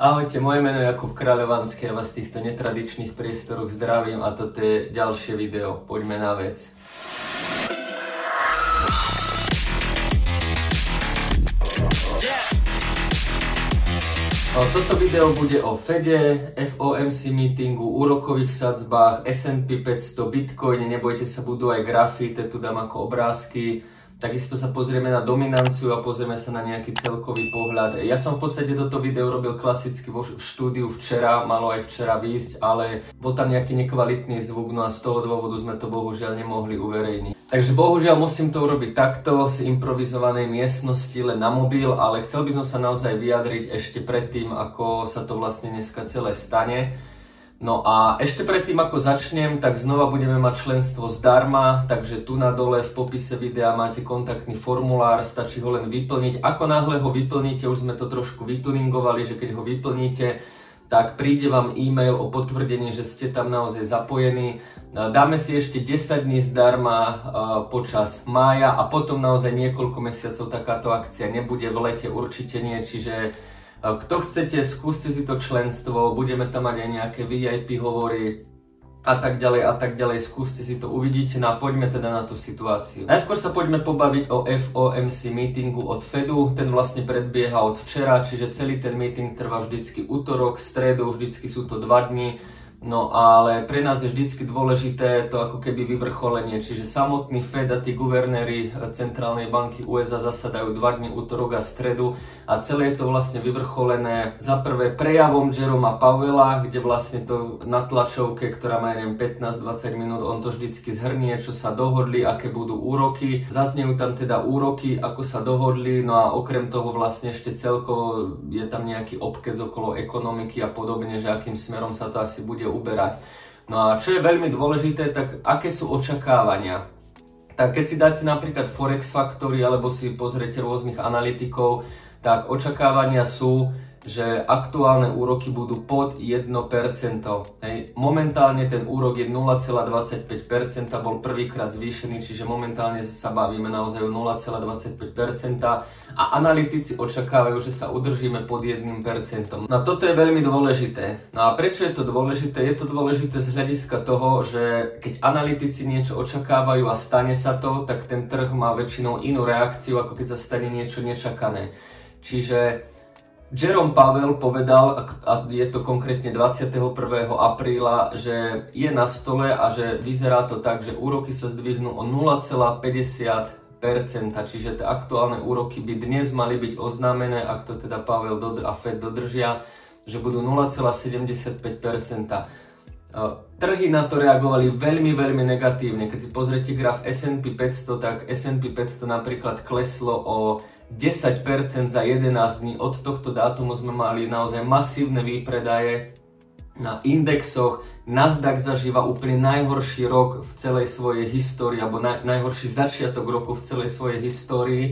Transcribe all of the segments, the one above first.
Ahojte, moje meno je Jakub Kráľovanský a vás v týchto netradičných priestoroch zdravím a toto je ďalšie video. Poďme na vec. Toto video bude o Fede, FOMC meetingu, úrokových sadzbách, S&P 500, Bitcoin, nebojte sa, budú aj grafy, tu dám ako obrázky, Takisto sa pozrieme na dominanciu a pozrieme sa na nejaký celkový pohľad. Ja som v podstate toto video robil klasicky v štúdiu včera, malo aj včera výjsť, ale bol tam nejaký nekvalitný zvuk, no a z toho dôvodu sme to bohužiaľ nemohli uverejniť. Takže bohužiaľ musím to urobiť takto z improvizovanej miestnosti len na mobil, ale chcel by som sa naozaj vyjadriť ešte predtým, ako sa to vlastne dneska celé stane. No a ešte predtým, ako začnem, tak znova budeme mať členstvo zdarma, takže tu na dole v popise videa máte kontaktný formulár, stačí ho len vyplniť. Ako náhle ho vyplníte, už sme to trošku vytuningovali, že keď ho vyplníte, tak príde vám e-mail o potvrdení, že ste tam naozaj zapojení. Dáme si ešte 10 dní zdarma počas mája a potom naozaj niekoľko mesiacov takáto akcia nebude v lete, určite nie, čiže kto chcete, skúste si to členstvo, budeme tam mať aj nejaké VIP hovory a tak ďalej a tak ďalej, skúste si to, uvidíte, no a poďme teda na tú situáciu. Najskôr sa poďme pobaviť o FOMC meetingu od Fedu, ten vlastne predbieha od včera, čiže celý ten meeting trvá vždycky útorok, stredu, vždycky sú to dva dní, No ale pre nás je vždycky dôležité to ako keby vyvrcholenie, čiže samotný Fed a tí guvernéri Centrálnej banky USA zasadajú dva dní útorok a stredu. A celé je to vlastne vyvrcholené za prvé prejavom Jeroma Pavela, kde vlastne to na tlačovke, ktorá má neviem 15-20 minút, on to vždycky zhrnie, čo sa dohodli, aké budú úroky. Zaznejú tam teda úroky, ako sa dohodli, no a okrem toho vlastne ešte celkovo je tam nejaký obkec okolo ekonomiky a podobne, že akým smerom sa to asi bude uberať. No a čo je veľmi dôležité, tak aké sú očakávania? Tak keď si dáte napríklad Forex Factory alebo si pozriete rôznych analytikov, tak očakávania sú, že aktuálne úroky budú pod 1%. Hej. Momentálne ten úrok je 0,25%, bol prvýkrát zvýšený, čiže momentálne sa bavíme naozaj o 0,25% a analytici očakávajú, že sa udržíme pod 1%. No toto je veľmi dôležité. No a prečo je to dôležité? Je to dôležité z hľadiska toho, že keď analytici niečo očakávajú a stane sa to, tak ten trh má väčšinou inú reakciu, ako keď sa stane niečo nečakané. Čiže Jerome Pavel povedal, a je to konkrétne 21. apríla, že je na stole a že vyzerá to tak, že úroky sa zdvihnú o 0,50%, čiže tie aktuálne úroky by dnes mali byť oznámené, ak to teda Pavel a Fed dodržia, že budú 0,75%. Trhy na to reagovali veľmi, veľmi negatívne. Keď si pozriete graf S&P 500, tak S&P 500 napríklad kleslo o 10% za 11 dní. Od tohto dátumu sme mali naozaj masívne výpredaje na indexoch. Nasdaq zažíva úplne najhorší rok v celej svojej histórii, alebo naj, najhorší začiatok roku v celej svojej histórii.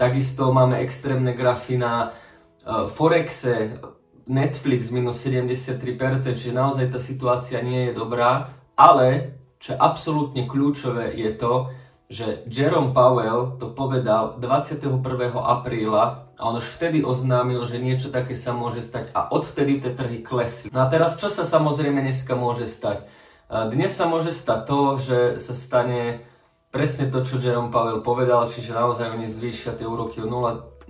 Takisto máme extrémne grafy na uh, Forexe, Netflix minus 73%, čiže naozaj tá situácia nie je dobrá, ale čo je absolútne kľúčové je to, že Jerome Powell to povedal 21. apríla a on už vtedy oznámil, že niečo také sa môže stať a odvtedy tie trhy klesli. No a teraz čo sa samozrejme dneska môže stať? Dnes sa môže stať to, že sa stane presne to, čo Jerome Powell povedal, čiže naozaj oni zvýšia tie úroky o 0,5%.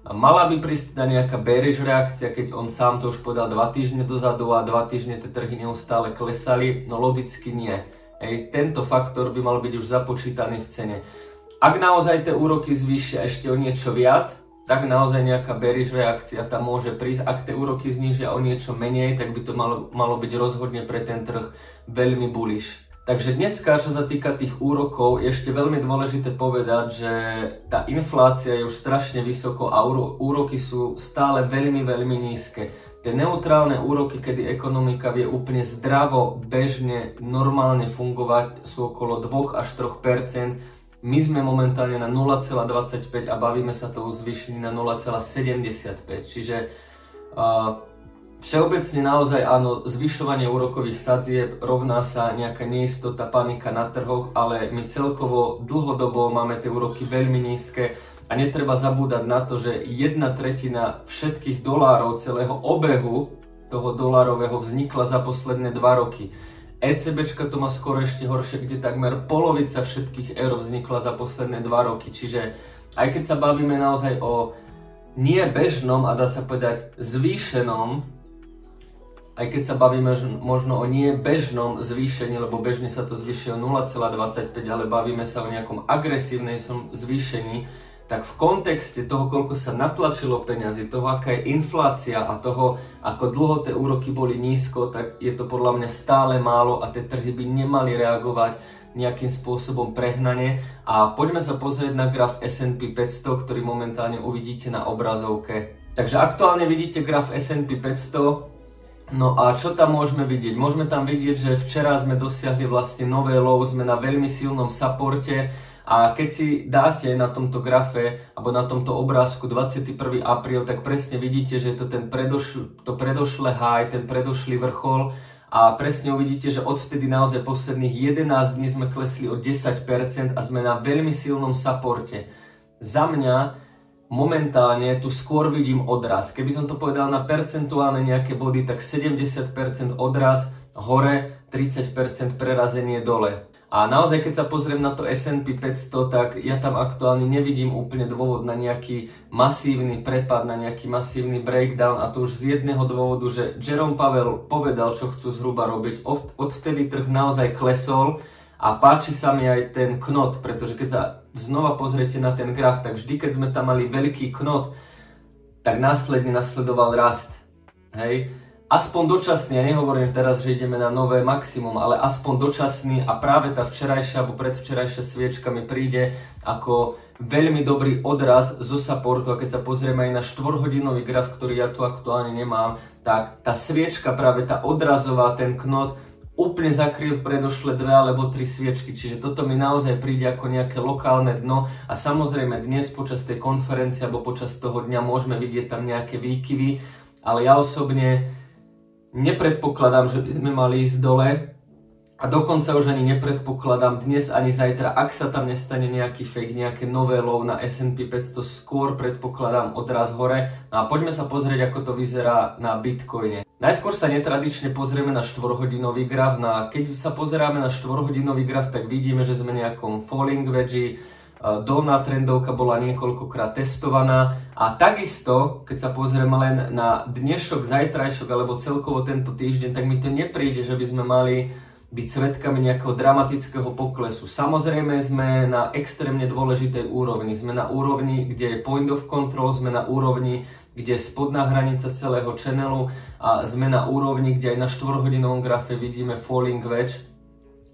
Mala by prísť teda nejaká bearish reakcia, keď on sám to už povedal 2 týždne dozadu a 2 týždne tie trhy neustále klesali? No logicky nie. Hej, tento faktor by mal byť už započítaný v cene. Ak naozaj tie úroky zvýšia ešte o niečo viac, tak naozaj nejaká bearish reakcia tam môže prísť. Ak tie úroky znižia o niečo menej, tak by to malo, malo byť rozhodne pre ten trh veľmi bullish. Takže dneska, čo sa týka tých úrokov, je ešte veľmi dôležité povedať, že tá inflácia je už strašne vysoko a úroky sú stále veľmi, veľmi nízke. Tie neutrálne úroky, kedy ekonomika vie úplne zdravo, bežne, normálne fungovať, sú okolo 2 až 3% My sme momentálne na 0,25 a bavíme sa to zvýšení na 0,75. Čiže uh, všeobecne naozaj áno, zvyšovanie úrokových sadzieb rovná sa nejaká neistota, panika na trhoch, ale my celkovo dlhodobo máme tie úroky veľmi nízke a netreba zabúdať na to, že jedna tretina všetkých dolárov celého obehu toho dolárového vznikla za posledné 2 roky. ECBčka to má skoro ešte horšie, kde takmer polovica všetkých eur vznikla za posledné 2 roky. Čiže aj keď sa bavíme naozaj o nie bežnom a dá sa povedať zvýšenom, aj keď sa bavíme možno o nie bežnom zvýšení, lebo bežne sa to zvýšilo 0,25, ale bavíme sa o nejakom agresívnej zvýšení, tak v kontexte toho, koľko sa natlačilo peňazí, toho, aká je inflácia a toho, ako dlho tie úroky boli nízko, tak je to podľa mňa stále málo a tie trhy by nemali reagovať nejakým spôsobom prehnane. A poďme sa pozrieť na graf S&P 500, ktorý momentálne uvidíte na obrazovke. Takže aktuálne vidíte graf S&P 500, No a čo tam môžeme vidieť? Môžeme tam vidieť, že včera sme dosiahli vlastne nové low, sme na veľmi silnom supporte, a keď si dáte na tomto grafe alebo na tomto obrázku 21. apríl, tak presne vidíte, že to ten predošl, to predošlé high, ten predošlý vrchol a presne uvidíte, že odvtedy naozaj posledných 11 dní sme klesli o 10% a sme na veľmi silnom supporte. Za mňa momentálne tu skôr vidím odraz. Keby som to povedal na percentuálne nejaké body, tak 70% odraz hore, 30% prerazenie dole. A naozaj, keď sa pozriem na to S&P 500, tak ja tam aktuálne nevidím úplne dôvod na nejaký masívny prepad, na nejaký masívny breakdown a to už z jedného dôvodu, že Jerome Pavel povedal, čo chcú zhruba robiť. Od, odvtedy trh naozaj klesol a páči sa mi aj ten knot, pretože keď sa znova pozriete na ten graf, tak vždy, keď sme tam mali veľký knot, tak následne nasledoval rast. Hej? Aspoň dočasný, ja nehovorím teraz, že ideme na nové maximum, ale aspoň dočasný a práve tá včerajšia alebo predvčerajšia sviečka mi príde ako veľmi dobrý odraz zo supportu a keď sa pozrieme aj na 4-hodinový graf, ktorý ja tu aktuálne nemám, tak tá sviečka, práve tá odrazová, ten knot, úplne zakryl predošle dve alebo tri sviečky, čiže toto mi naozaj príde ako nejaké lokálne dno. A samozrejme dnes počas tej konferencie alebo počas toho dňa môžeme vidieť tam nejaké výkyvy, ale ja osobne nepredpokladám, že by sme mali ísť dole a dokonca už ani nepredpokladám dnes ani zajtra, ak sa tam nestane nejaký fake, nejaké nové low na S&P 500, skôr predpokladám odraz hore. No a poďme sa pozrieť, ako to vyzerá na Bitcoine. Najskôr sa netradične pozrieme na 4-hodinový graf. No a keď sa pozeráme na 4-hodinový graf, tak vidíme, že sme nejakom falling wedge, dolná trendovka bola niekoľkokrát testovaná a takisto, keď sa pozrieme len na dnešok, zajtrajšok alebo celkovo tento týždeň, tak mi to nepríde, že by sme mali byť svetkami nejakého dramatického poklesu. Samozrejme sme na extrémne dôležitej úrovni. Sme na úrovni, kde je point of control, sme na úrovni, kde je spodná hranica celého channelu a sme na úrovni, kde aj na 4-hodinovom grafe vidíme falling wedge.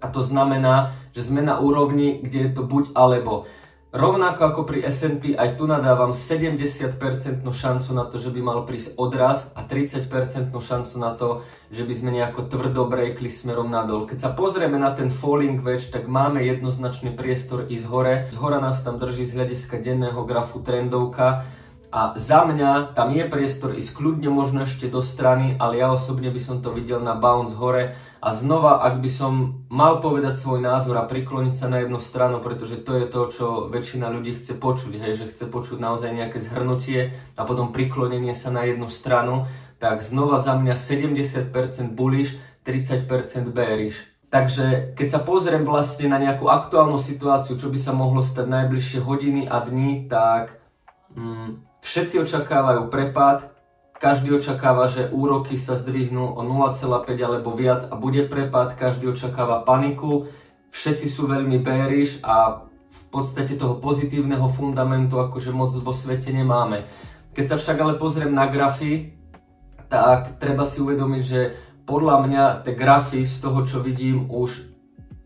A to znamená, že sme na úrovni, kde je to buď alebo. Rovnako ako pri S&P, aj tu nadávam 70% šancu na to, že by mal prísť odraz a 30% šancu na to, že by sme nejako tvrdo breakli smerom nadol. Keď sa pozrieme na ten falling wedge, tak máme jednoznačný priestor ísť hore. Z hora nás tam drží z hľadiska denného grafu trendovka a za mňa tam je priestor ísť kľudne možno ešte do strany, ale ja osobne by som to videl na bounce hore a znova, ak by som mal povedať svoj názor a prikloniť sa na jednu stranu, pretože to je to, čo väčšina ľudí chce počuť, hej, že chce počuť naozaj nejaké zhrnutie a potom priklonenie sa na jednu stranu, tak znova za mňa 70% bullish, 30% bearish. Takže keď sa pozriem vlastne na nejakú aktuálnu situáciu, čo by sa mohlo stať najbližšie hodiny a dní, tak mm, všetci očakávajú prepad, každý očakáva, že úroky sa zdvihnú o 0,5 alebo viac a bude prepad, každý očakáva paniku, všetci sú veľmi bearish a v podstate toho pozitívneho fundamentu akože moc vo svete nemáme. Keď sa však ale pozriem na grafy, tak treba si uvedomiť, že podľa mňa tie grafy z toho, čo vidím, už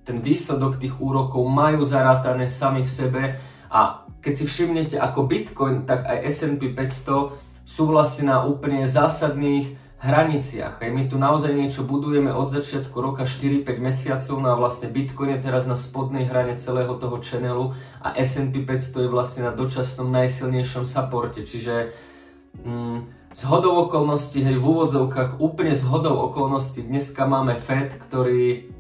ten výsledok tých úrokov majú zarátané sami v sebe a keď si všimnete ako Bitcoin, tak aj S&P 500 sú vlastne na úplne zásadných hraniciach. Aj my tu naozaj niečo budujeme od začiatku roka 4-5 mesiacov, no a vlastne Bitcoin je teraz na spodnej hrane celého toho channelu a S&P 500 je vlastne na dočasnom najsilnejšom supporte, čiže mm, z hodou okolností, hej, v úvodzovkách úplne z hodou okolností dneska máme Fed, ktorý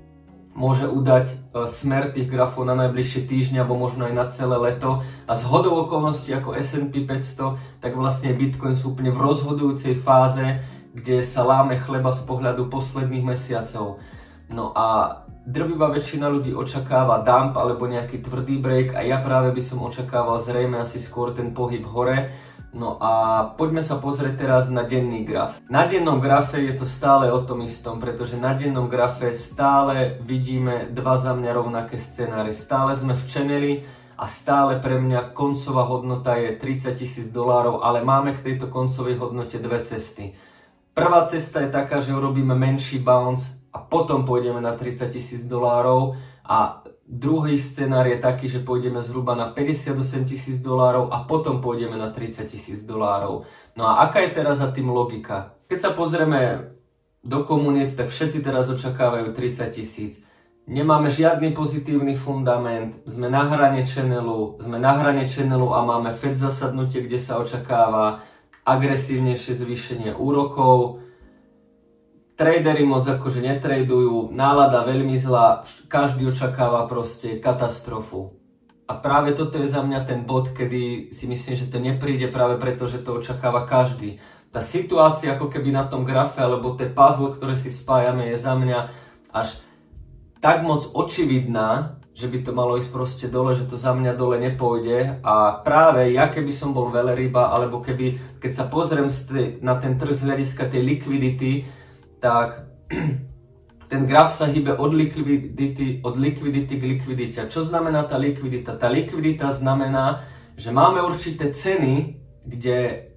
môže udať e, smer tých grafov na najbližšie týždne alebo možno aj na celé leto. A z hodou okolností ako S&P 500, tak vlastne Bitcoin sú úplne v rozhodujúcej fáze, kde sa láme chleba z pohľadu posledných mesiacov. No a drvivá väčšina ľudí očakáva dump alebo nejaký tvrdý break a ja práve by som očakával zrejme asi skôr ten pohyb hore. No a poďme sa pozrieť teraz na denný graf. Na dennom grafe je to stále o tom istom, pretože na dennom grafe stále vidíme dva za mňa rovnaké scenáre. Stále sme v channeli a stále pre mňa koncová hodnota je 30 tisíc dolárov, ale máme k tejto koncovej hodnote dve cesty. Prvá cesta je taká, že urobíme menší bounce a potom pôjdeme na 30 tisíc dolárov a druhý scenár je taký, že pôjdeme zhruba na 58 tisíc dolárov a potom pôjdeme na 30 tisíc dolárov. No a aká je teraz za tým logika? Keď sa pozrieme do komunít, tak všetci teraz očakávajú 30 tisíc. Nemáme žiadny pozitívny fundament, sme na hrane channelu, sme na hrane channelu a máme Fed zasadnutie, kde sa očakáva agresívnejšie zvýšenie úrokov, tradery moc akože netradujú, nálada veľmi zlá, každý očakáva proste katastrofu. A práve toto je za mňa ten bod, kedy si myslím, že to nepríde práve preto, že to očakáva každý. Tá situácia ako keby na tom grafe, alebo tie puzzle, ktoré si spájame, je za mňa až tak moc očividná, že by to malo ísť proste dole, že to za mňa dole nepôjde. A práve ja, keby som bol veľryba, alebo keby, keď sa pozriem na ten trh z hľadiska tej likvidity, tak ten graf sa hýbe od likvidity, od likvidity k likvidite. Čo znamená tá likvidita? Tá likvidita znamená, že máme určité ceny, kde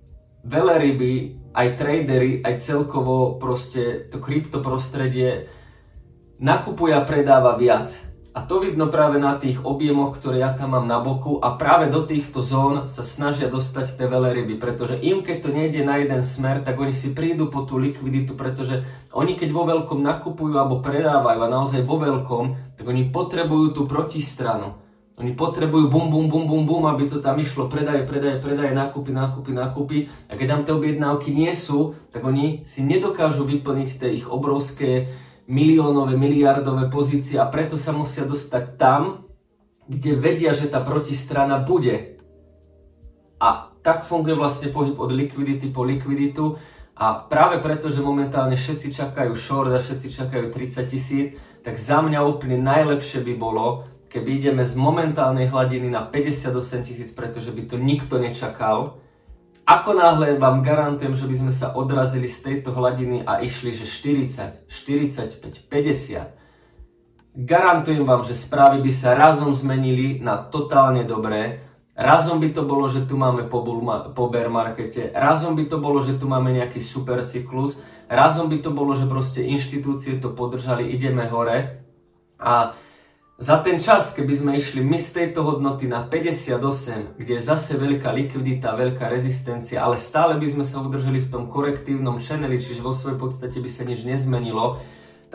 ryby, aj tradery, aj celkovo proste to kryptoprostredie nakupuje a predáva viac. A to vidno práve na tých objemoch, ktoré ja tam mám na boku a práve do týchto zón sa snažia dostať tie veľryby, pretože im keď to nejde na jeden smer, tak oni si prídu po tú likviditu, pretože oni keď vo veľkom nakupujú alebo predávajú a naozaj vo veľkom, tak oni potrebujú tú protistranu. Oni potrebujú bum, bum, bum, bum, bum, aby to tam išlo, predaje, predaje, predaje, nákupy, nákupy, nákupy. A keď tam tie objednávky nie sú, tak oni si nedokážu vyplniť tie ich obrovské miliónové, miliardové pozície a preto sa musia dostať tam, kde vedia, že tá protistrana bude. A tak funguje vlastne pohyb od likvidity po likviditu a práve preto, že momentálne všetci čakajú short a všetci čakajú 30 tisíc, tak za mňa úplne najlepšie by bolo, keby ideme z momentálnej hladiny na 58 tisíc, pretože by to nikto nečakal, ako náhle vám garantujem, že by sme sa odrazili z tejto hladiny a išli, že 40, 45, 50, garantujem vám, že správy by sa razom zmenili na totálne dobré. Razom by to bolo, že tu máme po, bull, po bear markete, razom by to bolo, že tu máme nejaký super cyklus, razom by to bolo, že proste inštitúcie to podržali, ideme hore. A za ten čas, keby sme išli my z tejto hodnoty na 58, kde je zase veľká likvidita, veľká rezistencia, ale stále by sme sa udržali v tom korektívnom channeli, čiže vo svojej podstate by sa nič nezmenilo,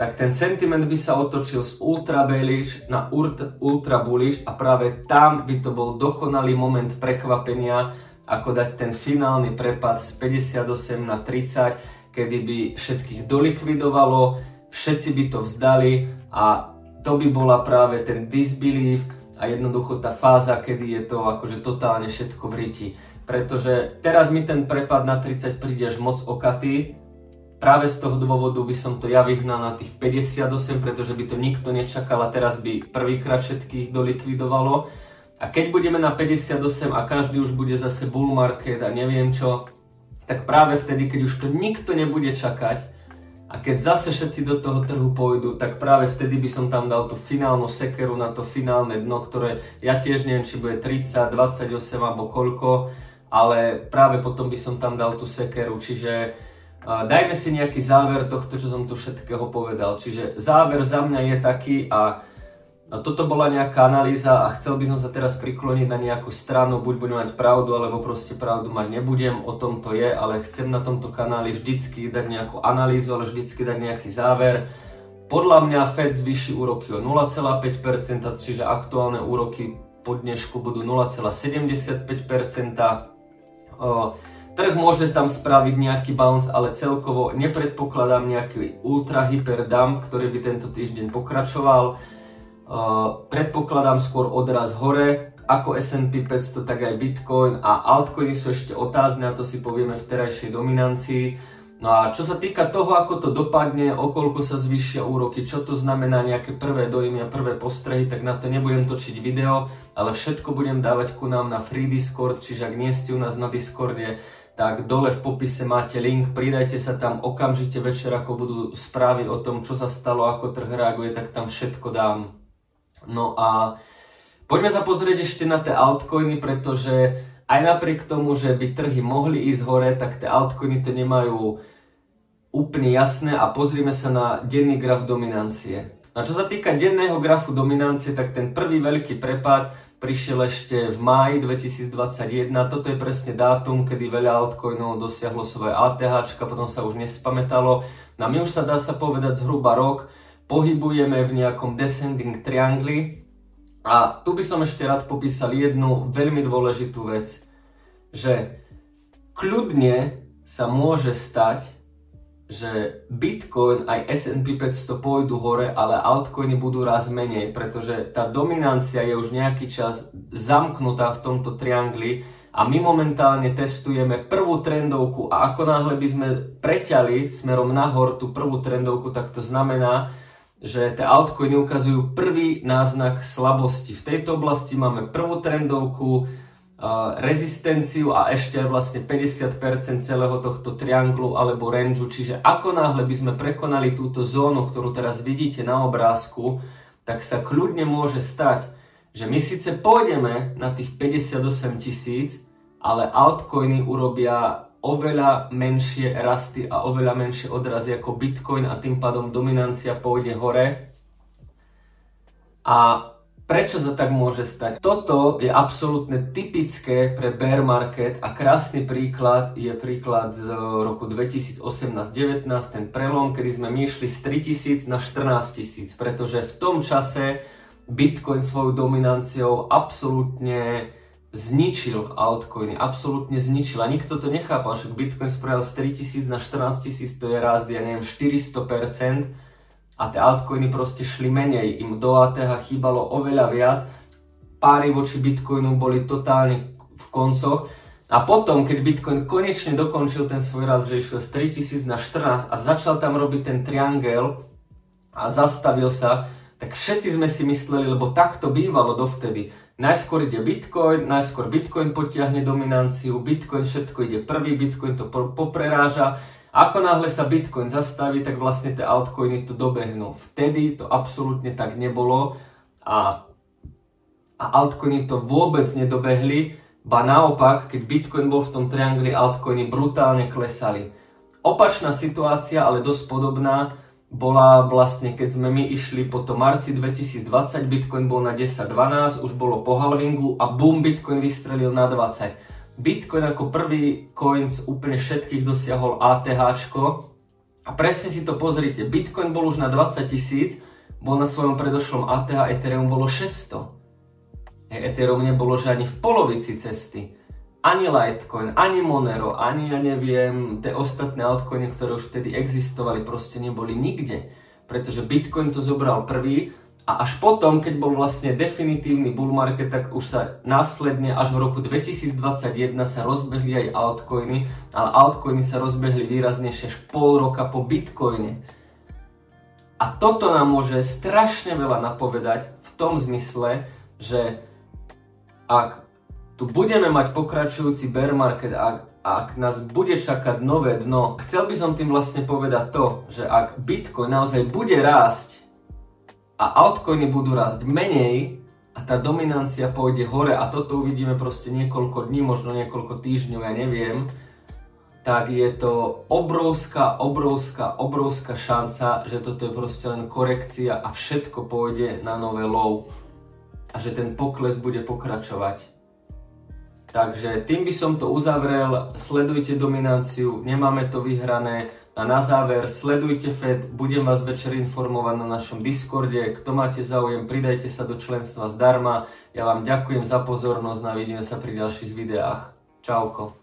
tak ten sentiment by sa otočil z ultra bearish na ultra bullish a práve tam by to bol dokonalý moment prekvapenia, ako dať ten finálny prepad z 58 na 30, kedy by všetkých dolikvidovalo, všetci by to vzdali a to by bola práve ten disbelief a jednoducho tá fáza, kedy je to akože totálne všetko v riti. Pretože teraz mi ten prepad na 30 príde až moc okatý, práve z toho dôvodu by som to ja vyhnal na tých 58, pretože by to nikto nečakal a teraz by prvýkrát všetkých dolikvidovalo. A keď budeme na 58 a každý už bude zase bull market a neviem čo, tak práve vtedy, keď už to nikto nebude čakať, a keď zase všetci do toho trhu pôjdu, tak práve vtedy by som tam dal tú finálnu sekeru na to finálne dno, ktoré ja tiež neviem, či bude 30, 28 alebo koľko, ale práve potom by som tam dal tú sekeru, čiže dajme si nejaký záver tohto, čo som tu všetkého povedal. Čiže záver za mňa je taký a toto bola nejaká analýza a chcel by som sa teraz prikloniť na nejakú stranu, buď budem mať pravdu, alebo proste pravdu mať nebudem, o tom to je, ale chcem na tomto kanáli vždycky dať nejakú analýzu, ale vždycky dať nejaký záver. Podľa mňa Fed zvýši úroky o 0,5%, čiže aktuálne úroky po dnešku budú 0,75%. Trh môže tam spraviť nejaký bounce, ale celkovo nepredpokladám nejaký ultra hyper dump, ktorý by tento týždeň pokračoval. Uh, predpokladám skôr odraz hore, ako S&P 500, tak aj Bitcoin a altcoiny sú ešte otázne a to si povieme v terajšej dominancii. No a čo sa týka toho, ako to dopadne, okolko sa zvýšia úroky, čo to znamená nejaké prvé dojmy a prvé postrehy, tak na to nebudem točiť video, ale všetko budem dávať ku nám na free Discord, čiže ak nie ste u nás na Discorde, tak dole v popise máte link, pridajte sa tam okamžite večer, ako budú správy o tom, čo sa stalo, ako trh reaguje, tak tam všetko dám. No a poďme sa pozrieť ešte na tie altcoiny, pretože aj napriek tomu, že by trhy mohli ísť hore, tak tie altcoiny to nemajú úplne jasné a pozrime sa na denný graf dominancie. A čo sa týka denného grafu dominancie, tak ten prvý veľký prepad prišiel ešte v máji 2021. Toto je presne dátum, kedy veľa altcoinov dosiahlo svoje ATH, potom sa už nespamätalo. No a my už sa dá sa povedať zhruba rok pohybujeme v nejakom descending triangli. A tu by som ešte rád popísal jednu veľmi dôležitú vec, že kľudne sa môže stať, že Bitcoin aj S&P 500 pôjdu hore, ale altcoiny budú raz menej, pretože tá dominancia je už nejaký čas zamknutá v tomto triangli a my momentálne testujeme prvú trendovku a ako náhle by sme preťali smerom nahor tú prvú trendovku, tak to znamená, že tie altcoiny ukazujú prvý náznak slabosti. V tejto oblasti máme prvú trendovku, rezistenciu a ešte vlastne 50% celého tohto trianglu alebo rangeu. Čiže ako náhle by sme prekonali túto zónu, ktorú teraz vidíte na obrázku, tak sa kľudne môže stať, že my síce pôjdeme na tých 58 tisíc, ale altcoiny urobia oveľa menšie rasty a oveľa menšie odrazy ako Bitcoin a tým pádom dominancia pôjde hore. A Prečo sa tak môže stať? Toto je absolútne typické pre bear market a krásny príklad je príklad z roku 2018-19, ten prelom, kedy sme my z 3000 na 14 000, pretože v tom čase Bitcoin svojou dominanciou absolútne zničil altcoiny, absolútne zničil. A nikto to nechápal, že Bitcoin spravil z 3000 na 14 000, to je raz, ja neviem, 400%, a tie altcoiny proste šli menej, im do ATH chýbalo oveľa viac, páry voči Bitcoinu boli totálne v koncoch. A potom, keď Bitcoin konečne dokončil ten svoj raz, že išiel z 3000 na 14 a začal tam robiť ten triangel a zastavil sa, tak všetci sme si mysleli, lebo tak to bývalo dovtedy. Najskôr ide Bitcoin, najskôr Bitcoin potiahne dominanciu, Bitcoin všetko ide prvý, Bitcoin to popreráža ako náhle sa Bitcoin zastaví, tak vlastne tie altcoiny tu dobehnú. Vtedy to absolútne tak nebolo a, a altcoiny to vôbec nedobehli, ba naopak, keď Bitcoin bol v tom triangli, altcoiny brutálne klesali. Opačná situácia, ale dosť podobná, bola vlastne, keď sme my išli po to marci 2020, Bitcoin bol na 10-12, už bolo po halvingu a boom, Bitcoin vystrelil na 20. Bitcoin ako prvý coin z úplne všetkých dosiahol ATH. A presne si to pozrite, Bitcoin bol už na 20 tisíc, bol na svojom predošlom ATH, Ethereum bolo 600. Ethereum nebolo že ani v polovici cesty. Ani Litecoin, ani Monero, ani ja neviem, tie ostatné altcoiny, ktoré už vtedy existovali, proste neboli nikde. Pretože Bitcoin to zobral prvý a až potom, keď bol vlastne definitívny bull market, tak už sa následne až v roku 2021 sa rozbehli aj altcoiny, ale altcoiny sa rozbehli výraznejšie až pol roka po bitcoine. A toto nám môže strašne veľa napovedať v tom zmysle, že ak tu budeme mať pokračujúci bear market, ak, ak nás bude čakať nové dno, chcel by som tým vlastne povedať to, že ak Bitcoin naozaj bude rásť a altcoiny budú rásť menej a tá dominancia pôjde hore a toto uvidíme proste niekoľko dní, možno niekoľko týždňov, ja neviem, tak je to obrovská, obrovská, obrovská šanca, že toto je proste len korekcia a všetko pôjde na nové low a že ten pokles bude pokračovať. Takže tým by som to uzavrel, sledujte dominanciu, nemáme to vyhrané, a na záver, sledujte Fed, budem vás večer informovať na našom Discorde. Kto máte záujem, pridajte sa do členstva zdarma. Ja vám ďakujem za pozornosť a vidíme sa pri ďalších videách. Čauko.